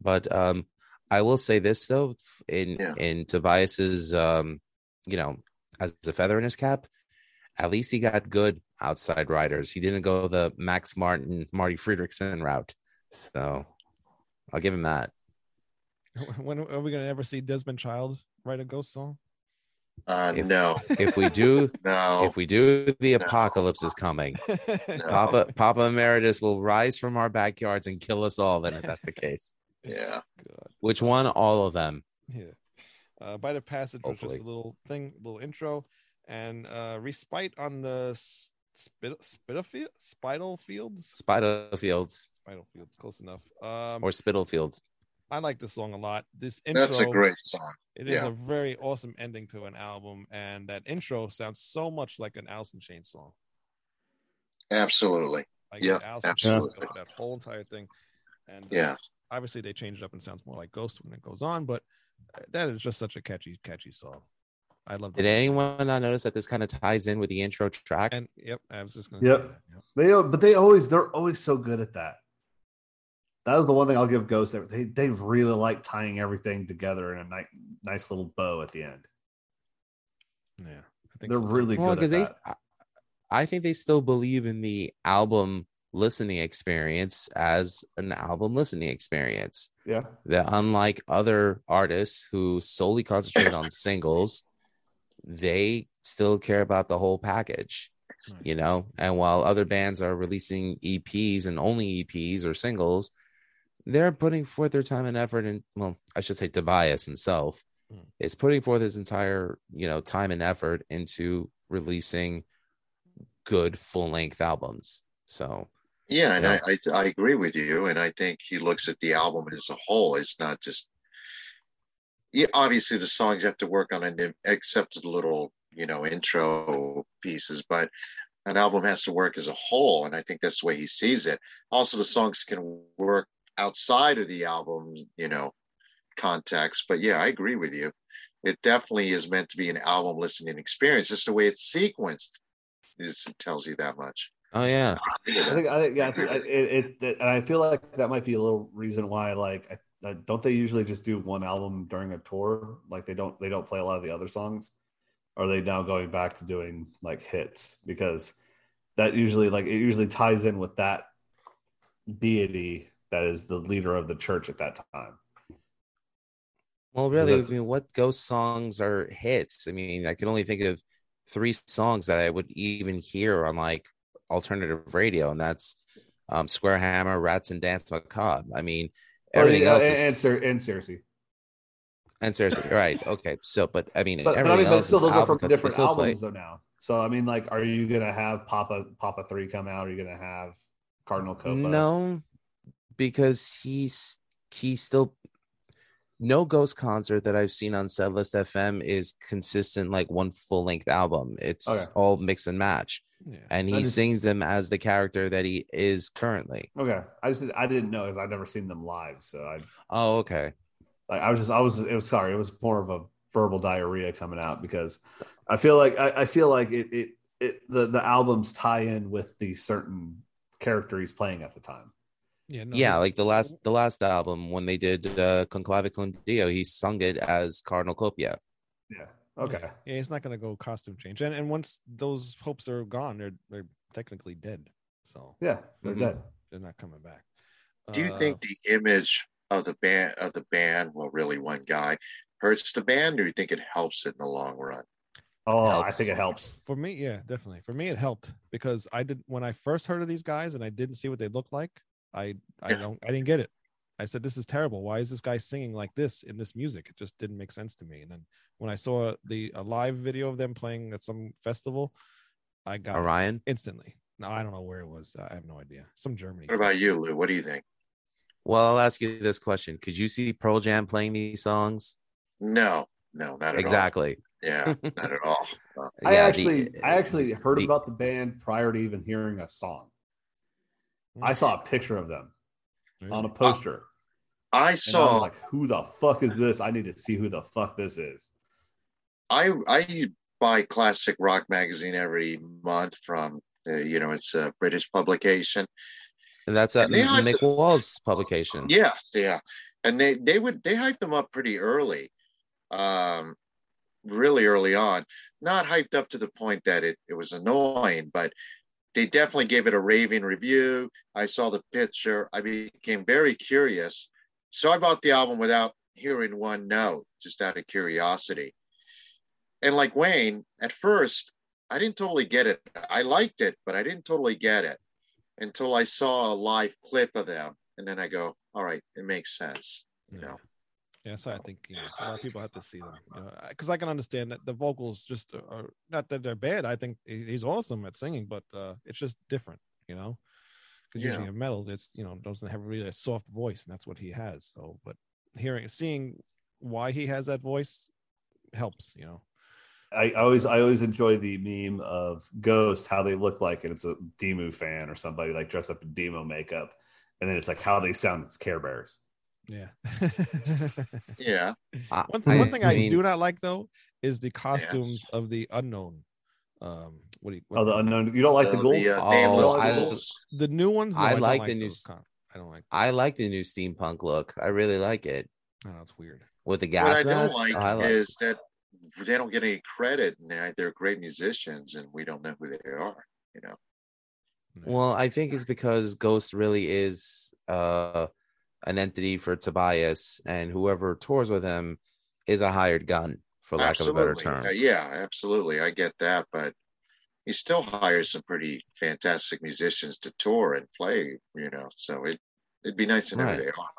But um I will say this though, in Yeah. in Tobias's um, you know, as a feather in his cap, at least he got good outside writers. He didn't go the Max Martin, Marti Frederiksen route. So I'll give him that. when are we gonna ever see Desmond Child write a ghost song? Uh, If- no, If we do no, if we do the apocalypse is coming. no. Papa Papa Emeritus will rise from our backyards and kill us all then if that's the case. yeah, God, Which one? All of them. yeah. Uh, Bite of Passage was just a little thing, little intro, and uh, respite on the s- fields, Spitalfield, Spitalfields, Spitalfields Spitalfields, close enough. Um, or Spitalfields. I like this song a lot. This intro, that's a great song. It is Yeah. a very awesome ending to an album, and that intro sounds so much like an Alice in Chains song. Absolutely. Like Yeah, Alice in Chains absolutely. that whole entire thing. And uh, Yeah, obviously they changed it up and sounds more like Ghost when it goes on, but uh, that is just such a catchy, catchy song. I love. the Did whole thing. anyone not notice that this kind of ties in with the intro track? And yep, I was just gonna Yep. say that. Yep. They uh, but they always they're always so good at that. That was the one thing I'll give Ghost. They they really like tying everything together in a nice nice little bow at the end. Yeah, I think They're so, really well, good because at they, that. I I think they still believe in the album listening experience as an album listening experience. Yeah, That unlike other artists who solely concentrate on singles, they still care about the whole package. You know and while other bands are releasing eps and only eps or singles they're putting forth their time and effort and well i should say tobias himself Mm. is putting forth his entire you know time and effort into releasing good full-length albums so yeah, and. I, I I agree with you, and I think he looks at the album as a whole. It's not just. Yeah, obviously the songs have to work on an except the little you know intro pieces, but an album has to work as a whole, and I think that's the way he sees it. Also, the songs can work outside of the album, you know, context. But yeah, I agree with you. It definitely is meant to be an album listening experience. Just the way it's sequenced is it tells you that much. oh yeah I think I think yeah, I think it, it, it and I feel like that might be a little reason why like I, I, don't they usually just do one album during a tour? Like they don't they don't play a lot of the other songs. Are they now going back to doing like hits because that usually like it usually ties in with that deity that is the leader of the church at that time. well really i mean what ghost songs are hits i mean i can only think of three songs that i would even hear on like alternative radio and that's um square hammer rats and dance macabre i mean everything Oh, yeah, else and, is and, and Cirice. And seriously, right? Okay, so but I mean, But, but I everything mean, but else still, is those are from different still play. albums, though. Now, so I mean, like, are you gonna have Papa Papa Three come out? Are you gonna have Cardinal Copia? No, because he's he's still no ghost concert that I've seen on Setlist FM is consistent like one full length album. It's Okay. all mix and match, Yeah. and he just- sings them as the character that he is currently. Okay, I just I didn't know I've never seen them live, so I Oh, okay. like I was just I was it was sorry it was more of a verbal diarrhea coming out because I feel like I, I feel like it it it the the albums tie in with the certain character he's playing at the time. Yeah, no, yeah, like the last the last album when they did uh, Con Clavi Con Dio, he sung it as Cardinal Copia. Yeah. Okay. Yeah, yeah, he's not gonna go costume change, and and once those hopes are gone, they're they're technically dead, so Yeah, they're Mhm. dead. they're not coming back. Do you Uh, think the image of the band of the band, well, really one guy, hurts the band, or do you think it helps it in the long run? Oh, I think it helps. for me? Yeah, definitely. For me, it helped because I did when I first heard of these guys and I didn't see what they looked like. I I don't I didn't get it. I said, "This is terrible. Why is this guy singing like this in this music?" It just didn't make sense to me. And then when I saw the a live video of them playing at some festival, I got it Orion. instantly. No, I don't know where it was. I have no idea. Some Germany. What about you, Lou? What do you think? Well, I'll ask you this question: Could you see Pearl Jam playing these songs? No, no, not at all Exactly. all. Yeah, not at all. Uh, I Yeah, the- actually, I actually heard the- about the band prior to even hearing a song. I saw a picture of them on a poster, I and I saw. was like, "Who the fuck is this? I need to see who the fuck this is." I I buy classic rock magazine every month from uh, you know it's a British publication. And that's a And they have Mick to- Wall's publication. Yeah, yeah, and they they would they hyped them up pretty early, um, really early on. Not hyped up to the point that it it was annoying, but they definitely gave it a raving review. I saw the picture. I became very curious, so I bought the album without hearing one note, just out of curiosity. And like Wayne, at first, I didn't totally get it. I liked it, but I didn't totally get it until I saw a live clip of them. And then I go, all right, it makes sense. You know, Yeah, so I think you know, a lot of people have to see them, you know, because I can understand that the vocals just are not that they're bad. I think he's awesome at singing, but uh, it's just different, you know. Because Yeah. usually in metal, it's you know doesn't have really a soft voice, and that's what he has. So, but hearing, seeing why he has that voice helps, you know. I always, I always enjoy the meme of Ghost, how they look like, and it's a Demu fan or somebody like dressed up in demo makeup, and then it's like how they sound as Care Bears. Yeah. yeah. One, th- one thing I mean, do not like though is the costumes of the unknown. Um, what do you? What, Oh, the unknown. You don't like the, The- ghouls? the, uh, Oh, nameless I- ghouls. the new ones. No, I I, don't like like the new those con- I don't like. I like the new steampunk look. I really like it I know it's weird. with the gas. What I don't mask. like, I like is that they don't get any credit and they- they're great musicians and we don't know who they are. You know, Well, I think it's because Ghost really is uh an entity for Tobias, and whoever tours with him is a hired gun, for lack of a better term. Uh, yeah, absolutely. I get that, but he still hires some pretty fantastic musicians to tour and play. You know, so it it'd be nice to know Right. they are.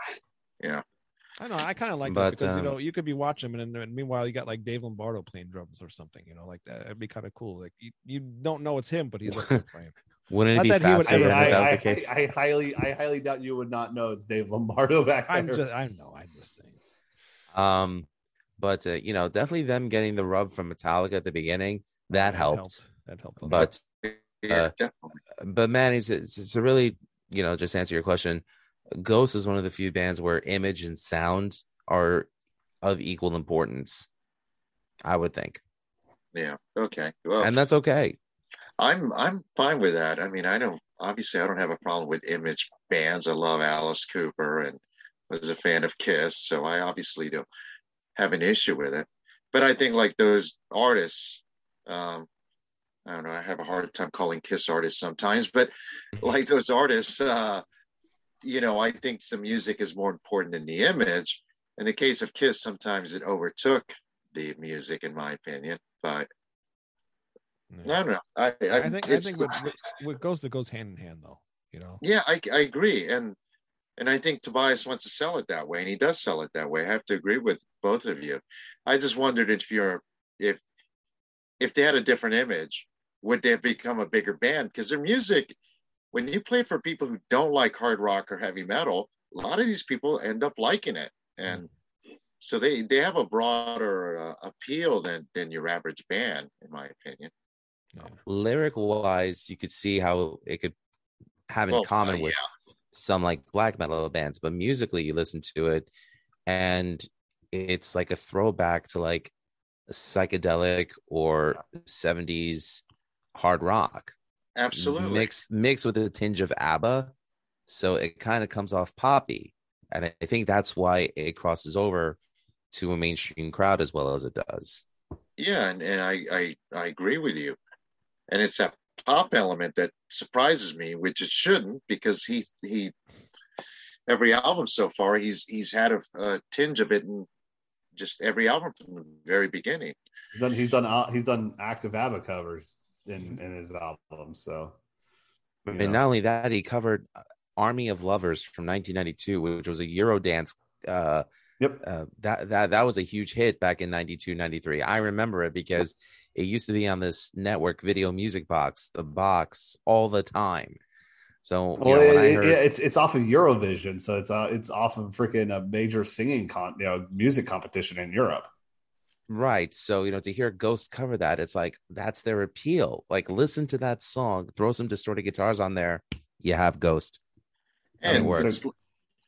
Yeah, I know. I kind of like But, that because you um, know you could be watching them, and, then meanwhile you got like Dave Lombardo playing drums or something. You know, like that. It'd be kind of cool. Like you, you don't know it's him, but he's up there playing. Wouldn't it be that would faster than I, if that was I, the case? I, I highly, I highly doubt you would not know it's Dave Lombardo back there. I'm just, I know. I'm just saying. Um, but uh, you know, definitely them getting the rub from Metallica at the beginning that helped. That helped. a lot. But yeah, Uh, definitely. but man, it's, it's to really you know just answer your question. Ghost is one of the few bands where image and sound are of equal importance. I would think, Yeah. Okay. Well, and that's okay. I'm I'm fine with that. I mean, I don't obviously I don't have a problem with image bands. I love Alice Cooper and was a fan of Kiss, so I obviously don't have an issue with it. But I think like those artists, um, I don't know, I have a hard time calling Kiss artists sometimes, but like those artists, uh, you know, I think the music is more important than the image. In the case of Kiss, sometimes it overtook the music, in my opinion. But Yeah. I don't know. I, I, I think I it's- think with, with, with Ghost it goes hand in hand though. You know. Yeah, I, I agree, and and I think Tobias wants to sell it that way, and he does sell it that way. I have to agree with both of you. I just wondered if you're if if they had a different image, would they have become a bigger band? Because their music, when you play for people who don't like hard rock or heavy metal, a lot of these people end up liking it, and so they they have a broader uh, appeal than than your average band, in my opinion. Yeah. Lyric wise, you could see how it could have in Well, common uh, with some like black metal bands, but musically, you listen to it, and it's like a throwback to like psychedelic or 70s hard rock Absolutely. mixed mixed with a tinge of ABBA, so it kind of comes off poppy, and I- I think that's why it crosses over to a mainstream crowd as well as it does. Yeah, and, and I, I I agree with you. And it's that pop element that surprises me, which it shouldn't, because he he every album so far he's he's had a, a tinge of it in just every album from the very beginning. He's done he's done out- he's done active ABBA covers in in his album. So you And know. not only that, he covered uh, Army of Lovers from 1992, which was a Eurodance. Uh, Yep. uh, that that that was a huge hit back in 92, 93. I remember it because it used to be on this network video music box, the box, all the time. So you Well, know, when I it- it- heard, yeah, it's it's off of Eurovision, so it's uh, it's off of freaking a major singing con, you know, music competition in Europe. Right. So, you know, to hear Ghost cover that, it's like that's their appeal. Like, listen to that song, throw some distorted guitars on there. You have Ghost. How it And works. it's,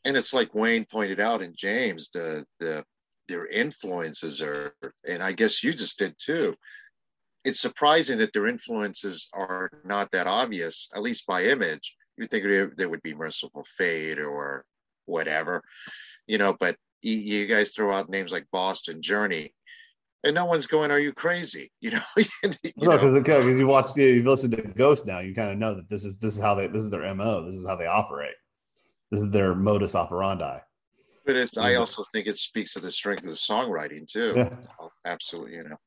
and it's like Wayne pointed out in James, the the their influences are, and I guess you just did too. It's surprising that their influences are not that obvious, at least by image. You'd think there, would be Mercyful Fate or whatever, you know. But you, you guys throw out names like Boston Journey, and no one's going, "Are you crazy?" You know. you No, because you watch, you you've listened to Ghost now, you kind of know that this is this is how they this is their mo. This is how they operate. This is their modus operandi. But it's. I also think it speaks to the strength of the songwriting too. Yeah. Oh, absolutely, you know.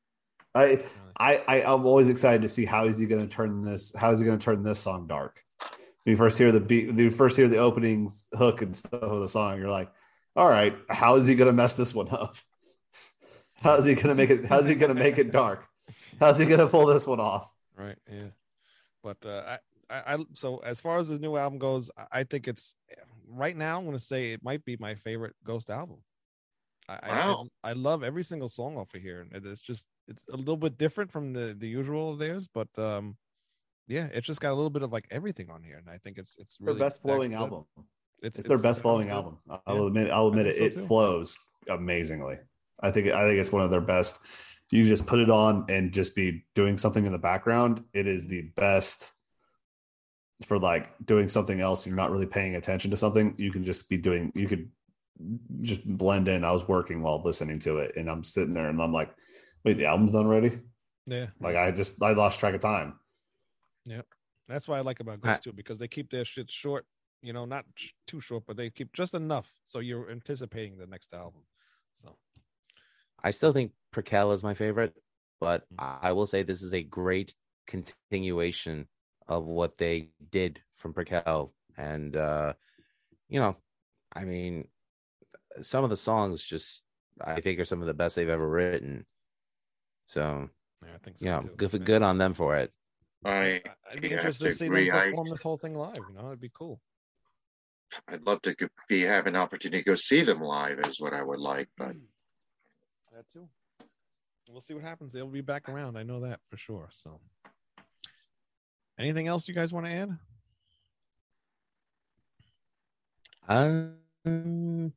I, I, I I'm always excited to see how is he going to turn this. How is he going to turn this song dark? When you first hear the beat, when you first hear the opening hook and stuff of the song, you're like, all right, how is he going to mess this one up? How is he going to make it? How's he going to make it dark? How's he going to pull this one off? right yeah but uh I, I i so as far as the new album goes I- think it's right now i'm gonna say it might be my favorite ghost album i Wow. I, I love every single song off of here and it's just it's a little bit different from the the usual of theirs but um yeah it's just got a little bit of like everything on here and i think it's it's Their best flowing album. it's, It's their best flowing good. album. I'll Yeah. admit. I'll admit it. so It too. flows amazingly. I think. I think it's one of their best. You just put it on and just be doing something in the background. It is the best for like doing something else. You're not really paying attention to something. You can just be doing. You could just blend in. I was working while listening to it, and I'm sitting there, and I'm like, "Wait, the album's done already?" yeah Like I just I lost track of time. Yeah, that's why I like about Ghost too, because they keep their shit short. You know, not sh- too short, but they keep just enough so you're anticipating the next album. So I still think Prequelle is my favorite, but Mm. I will say this is a great continuation of what they did from Prequelle. And, uh, you know, I mean, some of the songs just, I think, are some of the best they've ever written. So, yeah, I think so you know, too. good, Yeah. good on them for it. I I- I'd be interested to to see agree. them I- perform this whole thing live. You know, it'd be cool. I'd love to be have an opportunity to go see them live is what I would like, but that too. We'll see what happens. They'll be back around. I know that for sure. So, anything else you guys want to add? Um,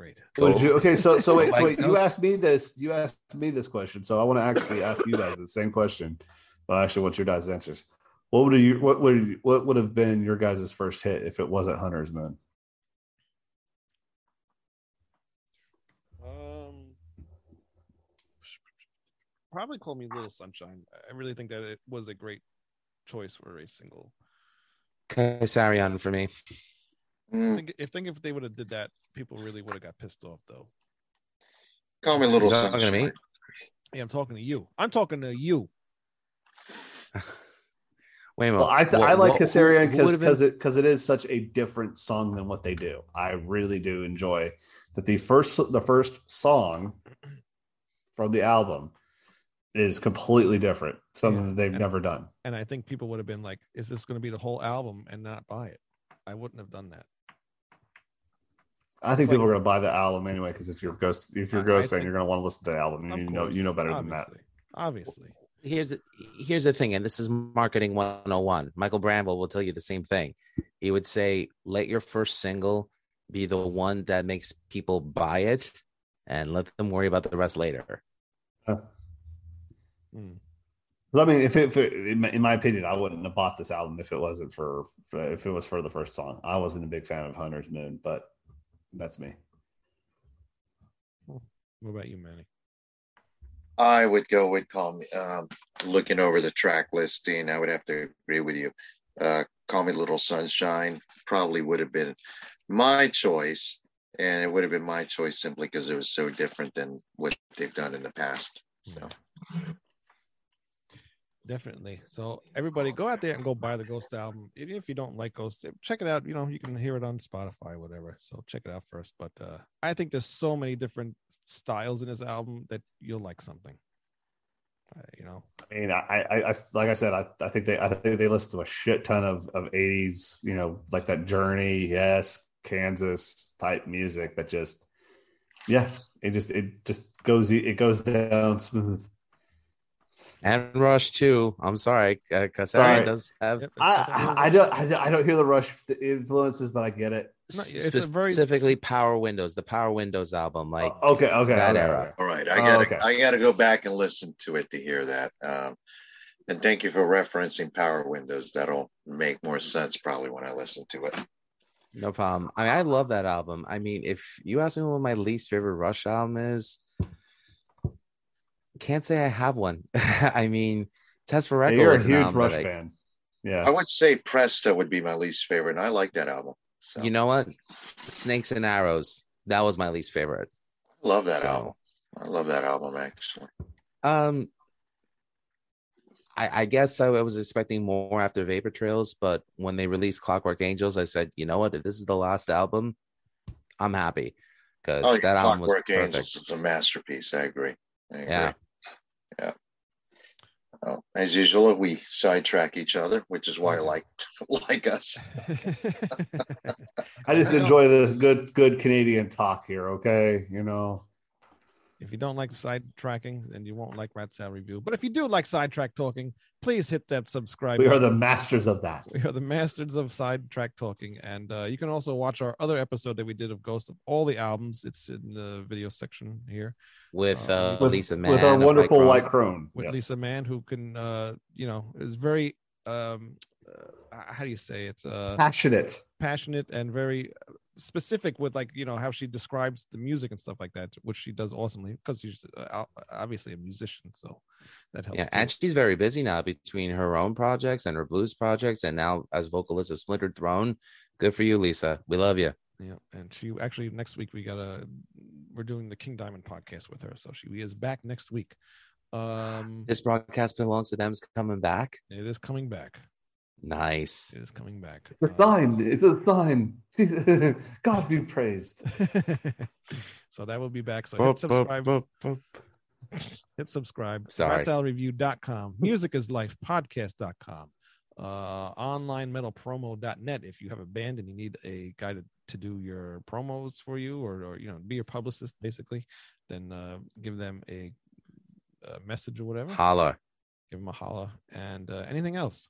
Great. What did you- okay, so so wait, so wait, you asked me this. You asked me this question, so I want to actually ask you guys the same question. Well, actually, what's your guys' answers? What would you what would you, what would have been your guys' first hit if it wasn't Hunter's Moon? Um, probably call me Little Sunshine. I really think that it was a great choice for a single. Kaisarion for me. I mm, think if think if they would have did that, people really would have got pissed off though. call me Little Is that talking to me? Hey, I'm talking to you. I'm talking to you. Wait a minute. Well, I What- I like what- who- Kaisarion who because because it because it is such a different song than what they do. I really do enjoy that the first the first song from the album is completely different, something Yeah, that they've and- never done. And I think people would have been like, "Is this going to be the whole album?" and not buy it. I wouldn't have done that. I think It's people like- are going to buy the album anyway because if you're a ghost if you're a I- ghost I fan, think- you're going to want to listen to the album. Of You know you know better than that. obviously. Obviously, here's the, here's the thing, and this is marketing 101. Michael Bramble will tell you the same thing. He would say, let your first single be the one that makes people buy it and let them worry about the rest later. Huh. Hmm. I mean, if it, if it in, my, in my opinion, I wouldn't have bought this album if it wasn't for, for if it was for the first song. I wasn't a big fan of Hunter's Moon, but that's me. What about you, Manny? I would go with call me. Um, looking over the track listing, I would have to agree with you. Uh, call me Little Sunshine probably would have been my choice, and it would have been my choice simply because it was so different than what they've done in the past. So Definitely. So everybody go out there and go buy the Ghost album. Even if you don't like Ghost, check it out. You know, you can hear it on Spotify, whatever. So check it out first. But uh I think there's so many different styles in this album that you'll like something. Uh, you know, I mean, I, I, I like I said, I, I think they, I think they listen to a shit ton of of '80s, you know, like that Journey, yes, Kansas type music that just, yeah, it just, it just goes, it goes down smooth. And Rush too. I'm sorry, because Sorry. that does have Yep, it's got that I, I, I don't, I don't, hear the Rush influences, but I get it. No, it's a very- specifically Power Windows, the Power Windows album. Like Oh, okay, okay, that okay, era. all right, I Oh, gotta okay. I gotta go back and listen to it to hear that. Um, and thank you for referencing Power Windows. That'll make more sense probably when I listen to it. No problem. I mean, I love that album. I mean, if you ask me what my least favorite Rush album is, can't say I have one. I mean, Test for Yeah, Record. you're a huge album Rush that I- fan. Yeah. I would say Presto would be my least favorite, and I like that album. So You know what? Snakes and Arrows. That was my least favorite. I love that So, album. I love that album actually. Um, I, I guess I was expecting more after Vapor Trails, but when they released Clockwork Angels, I said, you know what? If this is the last album, I'm happy because Oh, yeah, that album was Clockwork perfect. Angels is a masterpiece. I agree. I agree. Yeah. Yeah. Well, as usual, we sidetrack each other, which is why I mm-hmm. like like us. I just enjoy this good, good Canadian talk here. Okay, you know. If you don't like sidetracking, then you won't like Rat Salad Review. But if you do like sidetrack talking, please hit that subscribe. We are button. the masters of that. We are the masters of sidetrack talking, and uh, you can also watch our other episode that we did of Ghost of all the albums. It's in the video section here with Uh, uh, With, Lisa Mann with our wonderful Chrome. White Crone. with Yes. Lisa Mann, who can, uh, you know, is very, um, uh, how do you say it? Uh, Passionate. passionate and very uh, specific with like you know how she describes the music and stuff like that, which she does awesomely because she's uh, obviously a musician, so that helps. Yeah, too. and she's very busy now between her own projects and her blues projects, and now as vocalist of Splintered Throne. Good for you, Lisa. We love you. Yeah, and she actually next week we got a we're doing the King Diamond podcast with her, so she is back next week. Um, This broadcast belongs to them's coming back. it is coming back. Nice. It is coming back. It's a Uh, sign. It's a sign. God be praised. so that will be back. So Boop, hit subscribe. boop, boop. hit subscribe. Sorry. RatSaladReview.com, Music is Life Podcast.com, uh, OnlineMetalPromo.net. If you have a band and you need a guy to, to do your promos for you or, or, you know, be your publicist, basically, then uh, give them a, a message or whatever. Holla. Give them a holla. And uh, anything else?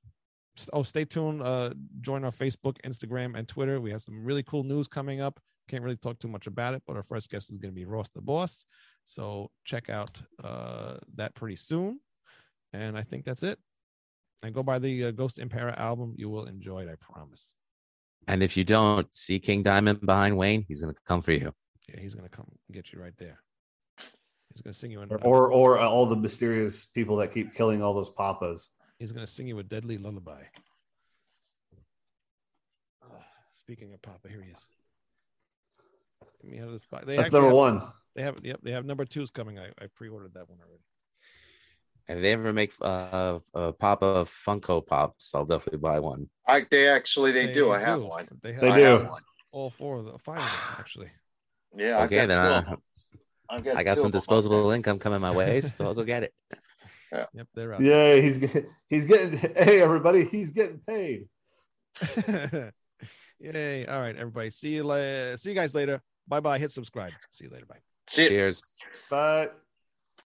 S- Oh, stay tuned. Uh, join our Facebook, Instagram, and Twitter. We have some really cool news coming up. Can't really talk too much about it, but our first guest is going to be Ross the Boss. So check out uh, that pretty soon. And I think that's it. And go buy the uh, Ghost Impera album. You will enjoy it, I promise. And if you don't see King Diamond behind Wayne, he's gonna come for you. Yeah, he's going to come get you right there. He's going to sing you an, Or, or or all the mysterious people that keep killing all those papas. He's going to sing you a deadly lullaby. Uh, speaking of Papa, here he is. Get me out of this box. They That's number have- one. They have yep, they have number two's coming. I, I pre-ordered that one already. If they ever make uh, uh Papa Funko Pops, I'll definitely buy one. I they actually they, do. I have do. one. They have They I do. have one. all four of the five of them actually. Yeah, I've Okay, got then two I. I've got I got some of them on disposable income coming my way, so I'll go get it. Yep, they're out. Yeah, he's get- he's getting. Hey, everybody, he's getting paid. Yay! All right, everybody. See you. La- see you guys later. Bye bye. Hit subscribe. See you later. Bye. See, Cheers. But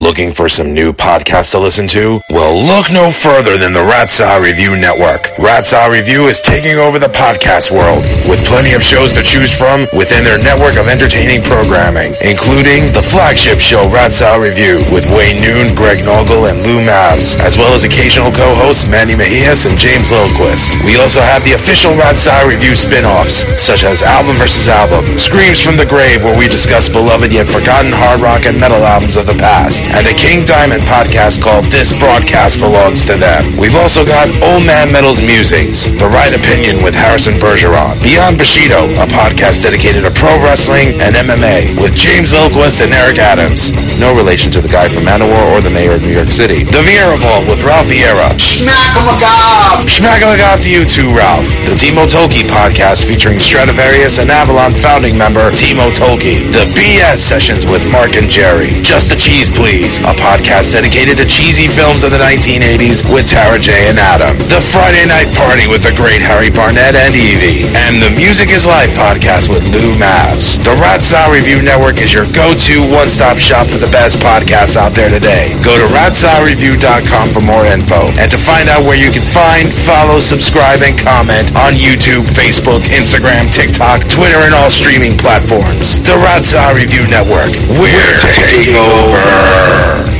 Looking for some new podcasts to listen to? Well, look no further than the Rat Salad Review Network. Rat Salad Review is taking over the podcast world with plenty of shows to choose from within their network of entertaining programming, including the flagship show Rat Salad Review with Wayne Noon, Greg Noggle, and Lou Mavs, as well as occasional co-hosts Manny Mejias and James Lilquist. We also have the official Rat Salad Review spin-offs, such as Album vs. Album, Screams from the Grave, where we discuss beloved yet forgotten hard rock and metal albums of the past, and a King Diamond podcast called This Broadcast Belongs to Them. We've also got Old Man Metal's Musings, The Right Opinion with Harrison Bergeron, Beyond Bushido, a podcast dedicated to pro wrestling and MMA with James Lilquist and Eric Adams. No relation to the guy from Manowar or the mayor of New York City. The Vieira Vault with Ralph Vieira. Schmack-a-magob! Schmack-a-magob to you too, Ralph. The Timo Tolkki podcast featuring Stratovarius and Avalon founding member Timo Tolkki. The BS sessions with Mark and Jerry. Just the cheese, please. A podcast dedicated to cheesy films of the 1980s with Tara J and Adam. The Friday Night Party with the great Harry Barnett and Evie. And the Music is Life podcast with Lou Mavs. The Rat Salad Review Network is your go-to one-stop shop for the best podcasts out there today. Go to ratsaladreview.com for more info and to find out where you can find, follow, subscribe, and comment on YouTube, Facebook, Instagram, TikTok, Twitter, and all streaming platforms. The Rat Salad Review Network. We're taking over. Burn!